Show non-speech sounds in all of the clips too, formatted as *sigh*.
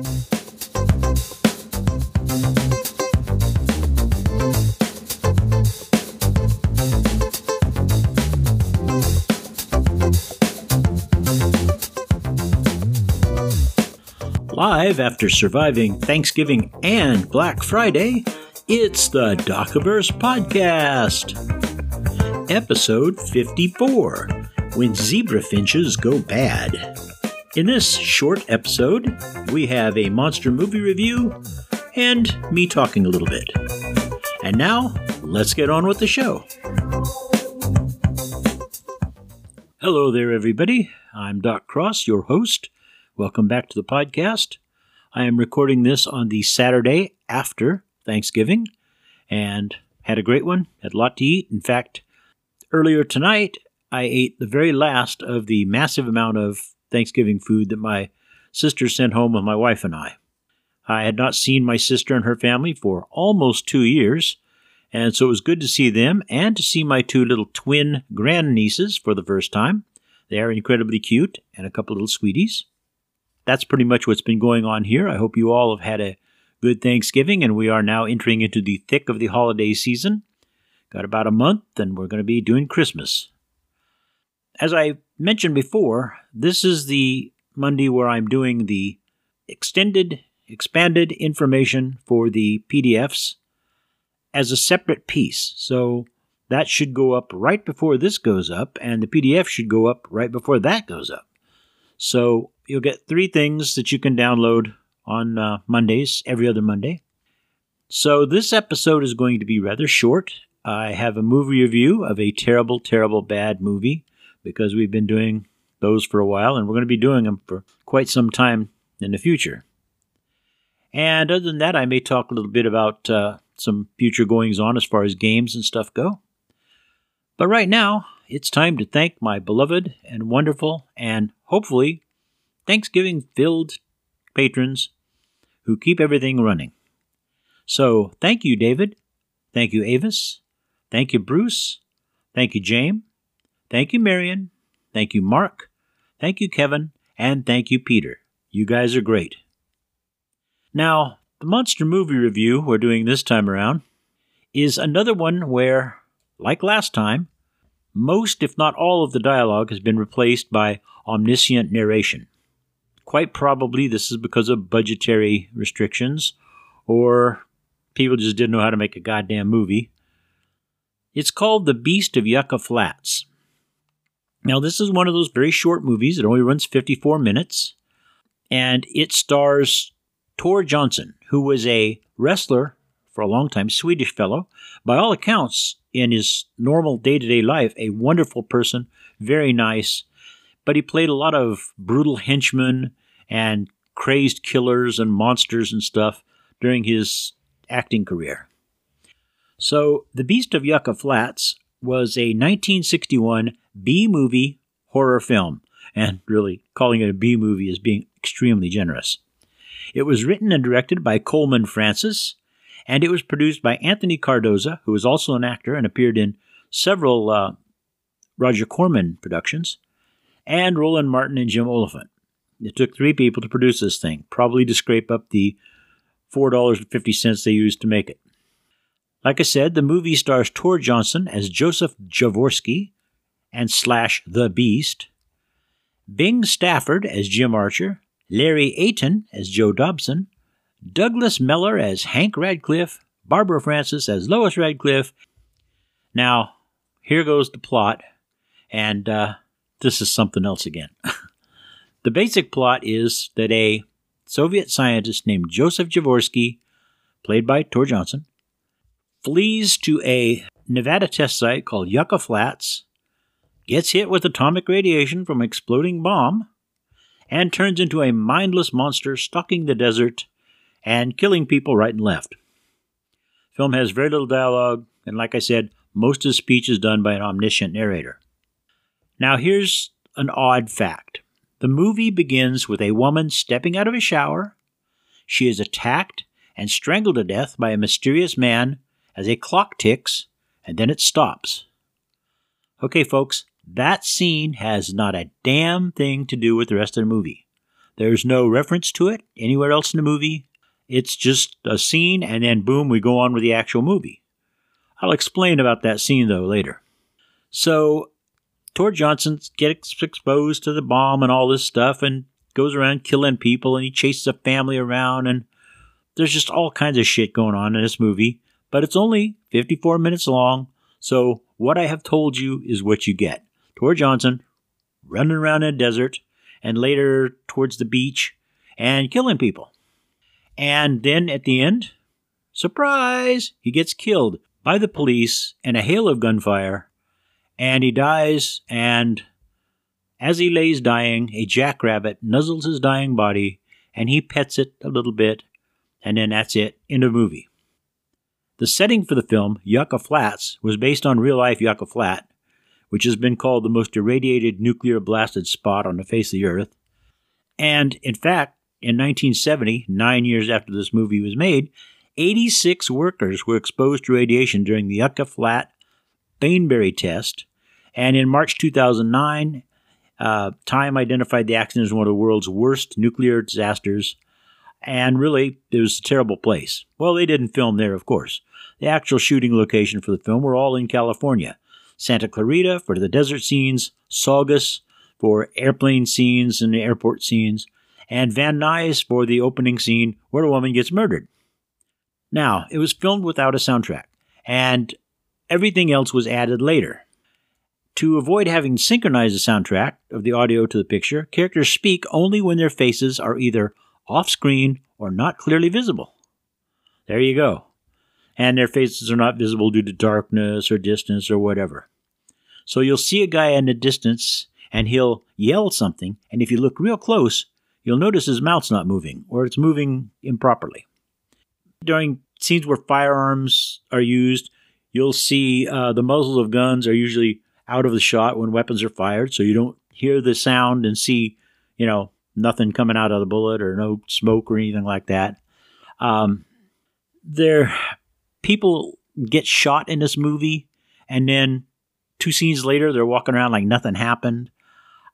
Live after surviving Thanksgiving and Black Friday, it's the Docaverse Podcast. Episode 54 When Zebra Finches Go Bad. In this short episode, we have a monster movie review and me talking a little bit. And now, let's get on with the show. Hello there, everybody. I'm Doc Cross, your host. Welcome back to the podcast. I am recording this on the Saturday after Thanksgiving and had a great one, had a lot to eat. In fact, earlier tonight, I ate the very last of the massive amount of Thanksgiving food that my sister sent home with my wife and I. I had not seen my sister and her family for almost two years, and so it was good to see them and to see my two little twin grandnieces for the first time. They are incredibly cute and a couple little sweeties that's pretty much what's been going on here. I hope you all have had a good Thanksgiving, and we are now entering into the thick of the holiday season. Got about a month, and we're going to be doing Christmas. As I mentioned before, this is the Monday where I'm doing the extended, expanded information for the PDFs as a separate piece. So that should go up right before this goes up, and the PDF should go up right before that goes up. So you'll get three things that you can download on uh, Mondays, every other Monday. So this episode is going to be rather short. I have a movie review of a terrible, terrible, bad movie because we've been doing those for a while and we're going to be doing them for quite some time in the future. And other than that, I may talk a little bit about uh, some future goings on as far as games and stuff go. But right now, it's time to thank my beloved and wonderful and hopefully Thanksgiving filled patrons who keep everything running. So thank you, David. Thank you, Avis. Thank you, Bruce. Thank you, James. Thank you, Marion. Thank you, Mark. Thank you, Kevin. And thank you, Peter. You guys are great. Now, the monster movie review we're doing this time around is another one where, like last time, most, if not all, of the dialogue has been replaced by omniscient narration. Quite probably this is because of budgetary restrictions, or people just didn't know how to make a goddamn movie. It's called The Beast of Yucca Flats. Now, this is one of those very short movies. It only runs 54 minutes, and it stars Tor Johnson, who was a wrestler for a long time, Swedish fellow. By all accounts, in his normal day to day life, a wonderful person, very nice, but he played a lot of brutal henchmen and crazed killers and monsters and stuff during his acting career. So, The Beast of Yucca Flats was a 1961 B movie horror film, and really calling it a B movie is being extremely generous. It was written and directed by Coleman Francis, and it was produced by Anthony Cardoza, who was also an actor and appeared in several uh, Roger Corman productions, and Roland Martin and Jim Oliphant. It took three people to produce this thing, probably to scrape up the $4.50 they used to make it. Like I said, the movie stars Tor Johnson as Joseph Javorsky and Slash the Beast, Bing Stafford as Jim Archer, Larry Aten as Joe Dobson, Douglas Mellor as Hank Radcliffe, Barbara Francis as Lois Radcliffe. Now, here goes the plot, and uh, this is something else again. *laughs* The basic plot is that a Soviet scientist named Joseph Javorsky, played by Tor Johnson, flees to a Nevada test site called Yucca Flats, gets hit with atomic radiation from an exploding bomb, and turns into a mindless monster stalking the desert and killing people right and left. Film has very little dialogue, and like I said, most of the speech is done by an omniscient narrator. Now, here's an odd fact the movie begins with a woman stepping out of a shower. She is attacked and strangled to death by a mysterious man as a clock ticks, and then it stops. Okay, folks, that scene has not a damn thing to do with the rest of the movie. There's no reference to it anywhere else in the movie. It's just a scene, and then boom, we go on with the actual movie. I'll explain about that scene though later. So, Tor Johnson gets exposed to the bomb and all this stuff, and goes around killing people, and he chases a family around, and there's just all kinds of shit going on in this movie. But it's only 54 minutes long, so what I have told you is what you get. Tor Johnson running around in a desert, and later towards the beach, and killing people. And then at the end, surprise, he gets killed by the police in a hail of gunfire, and he dies. And as he lays dying, a jackrabbit nuzzles his dying body, and he pets it a little bit, and then that's it. End of movie. The setting for the film, Yucca Flats, was based on real life Yucca Flat, which has been called the most irradiated nuclear blasted spot on the face of the earth. And in fact, in 1970, nine years after this movie was made, 86 workers were exposed to radiation during the Yucca Flat Baneberry test. And in March 2009, uh, Time identified the accident as one of the world's worst nuclear disasters. And really, it was a terrible place. Well, they didn't film there, of course. The actual shooting location for the film were all in California. Santa Clarita for the desert scenes, Saugus for airplane scenes and airport scenes, and Van Nuys for the opening scene where a woman gets murdered. Now, it was filmed without a soundtrack, and everything else was added later. To avoid having synchronized the soundtrack of the audio to the picture, characters speak only when their faces are either off screen or not clearly visible. There you go. And their faces are not visible due to darkness or distance or whatever. So you'll see a guy in the distance and he'll yell something, and if you look real close, you'll notice his mouth's not moving, or it's moving improperly. During scenes where firearms are used, you'll see uh, the muzzles of guns are usually out of the shot when weapons are fired, so you don't hear the sound and see, you know, nothing coming out of the bullet or no smoke or anything like that. Um, there, people get shot in this movie, and then two scenes later, they're walking around like nothing happened.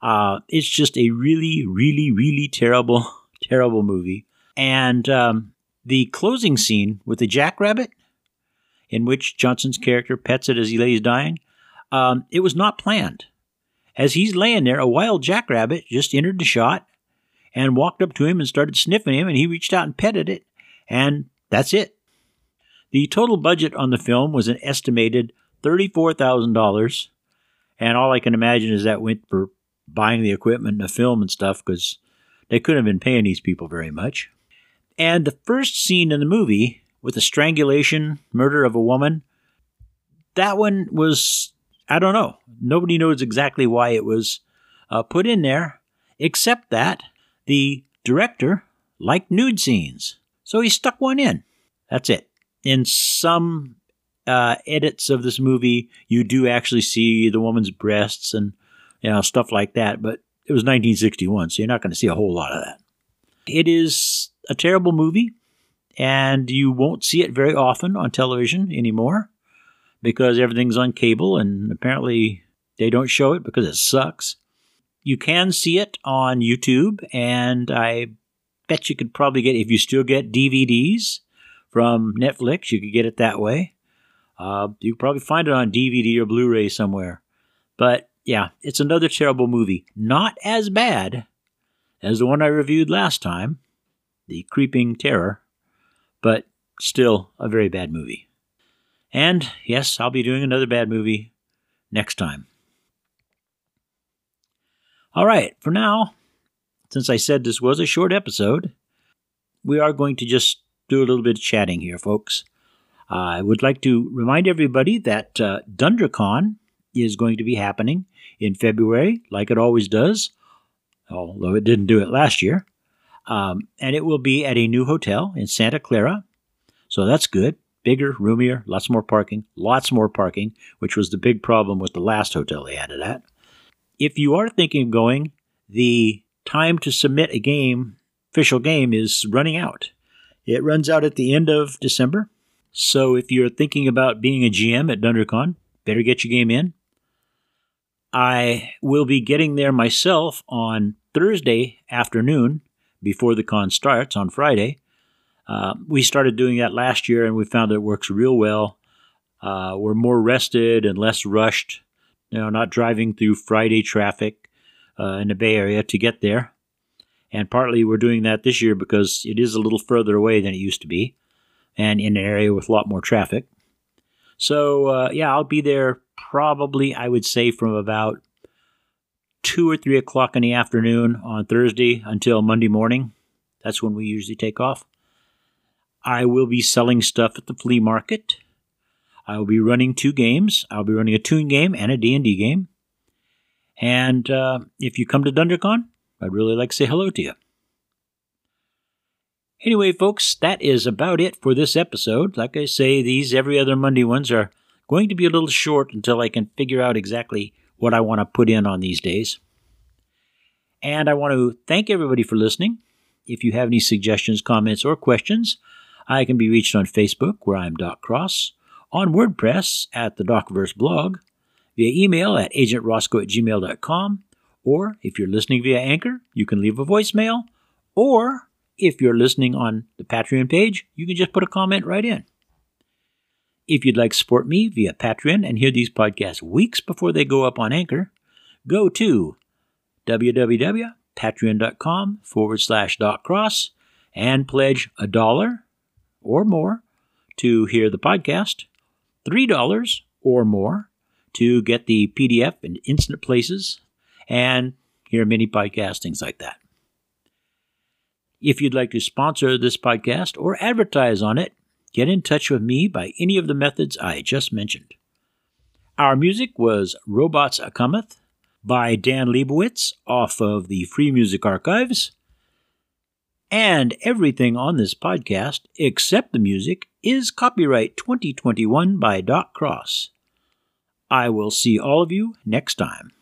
Uh, it's just a really, really, really terrible, *laughs* terrible movie. And um, the closing scene with the jackrabbit, in which Johnson's character pets it as he lays dying, um, it was not planned. As he's laying there, a wild jackrabbit just entered the shot and walked up to him and started sniffing him, and he reached out and petted it, and that's it. The total budget on the film was an estimated $34,000, and all I can imagine is that went for buying the equipment and the film and stuff because they couldn't have been paying these people very much. And the first scene in the movie with the strangulation, murder of a woman, that one was, I don't know. Nobody knows exactly why it was uh, put in there, except that the director liked nude scenes. So he stuck one in. That's it. In some uh, edits of this movie, you do actually see the woman's breasts and you know, stuff like that. But it was 1961, so you're not going to see a whole lot of that. It is a terrible movie, and you won't see it very often on television anymore because everything's on cable, and apparently they don't show it because it sucks. You can see it on YouTube, and I bet you could probably get, if you still get DVDs from Netflix, you could get it that way. Uh, you probably find it on DVD or Blu ray somewhere. But yeah, it's another terrible movie. Not as bad as the one I reviewed last time, The Creeping Terror, but still a very bad movie. And yes, I'll be doing another bad movie next time. All right, for now, since I said this was a short episode, we are going to just do a little bit of chatting here, folks. I would like to remind everybody that uh, DunDraCon is going to be happening in February, like it always does, although it didn't do it last year. Um, and it will be at a new hotel in Santa Clara. So that's good. Bigger, roomier, lots more parking, lots more parking, which was the big problem with the last hotel they had it at. If you are thinking of going, the time to submit a game, official game, is running out. It runs out at the end of December. So if you're thinking about being a GM at DunDraCon, better get your game in. I will be getting there myself on Thursday afternoon before the con starts on Friday. Uh, we started doing that last year and we found it works real well. Uh, we're more rested and less rushed, you know, not driving through Friday traffic uh, in the Bay Area to get there. And partly we're doing that this year because it is a little further away than it used to be and in an area with a lot more traffic. So, uh, yeah, I'll be there probably, I would say, from about 2 or 3 o'clock in the afternoon on Thursday until Monday morning. That's when we usually take off. I will be selling stuff at the flea market. I will be running two games. I'll be running a Toon game and a D&D game. And uh, if you come to DunDraCon, I'd really like to say hello to you. Anyway, folks, that is about it for this episode. Like I say, these every other Monday ones are going to be a little short until I can figure out exactly what I want to put in on these days. And I want to thank everybody for listening. If you have any suggestions, comments, or questions, I can be reached on Facebook, where I'm Doc Cross, on WordPress at the Docverse blog, via email at agentroscoe at gmail.com, or if you're listening via Anchor, you can leave a voicemail, or if you're listening on the Patreon page, you can just put a comment right in. If you'd like to support me via Patreon and hear these podcasts weeks before they go up on Anchor, go to www.patreon.com forward slash doc cross and pledge a dollar or more to hear the podcast, $3 or more to get the PDF in instant places, and hear mini podcasts, things like that. If you'd like to sponsor this podcast or advertise on it, get in touch with me by any of the methods I just mentioned. Our music was Robots A Cometh by Dan Leibowitz off of the Free Music Archives. And everything on this podcast, except the music, is copyright 2021 by Doc Cross. I will see all of you next time.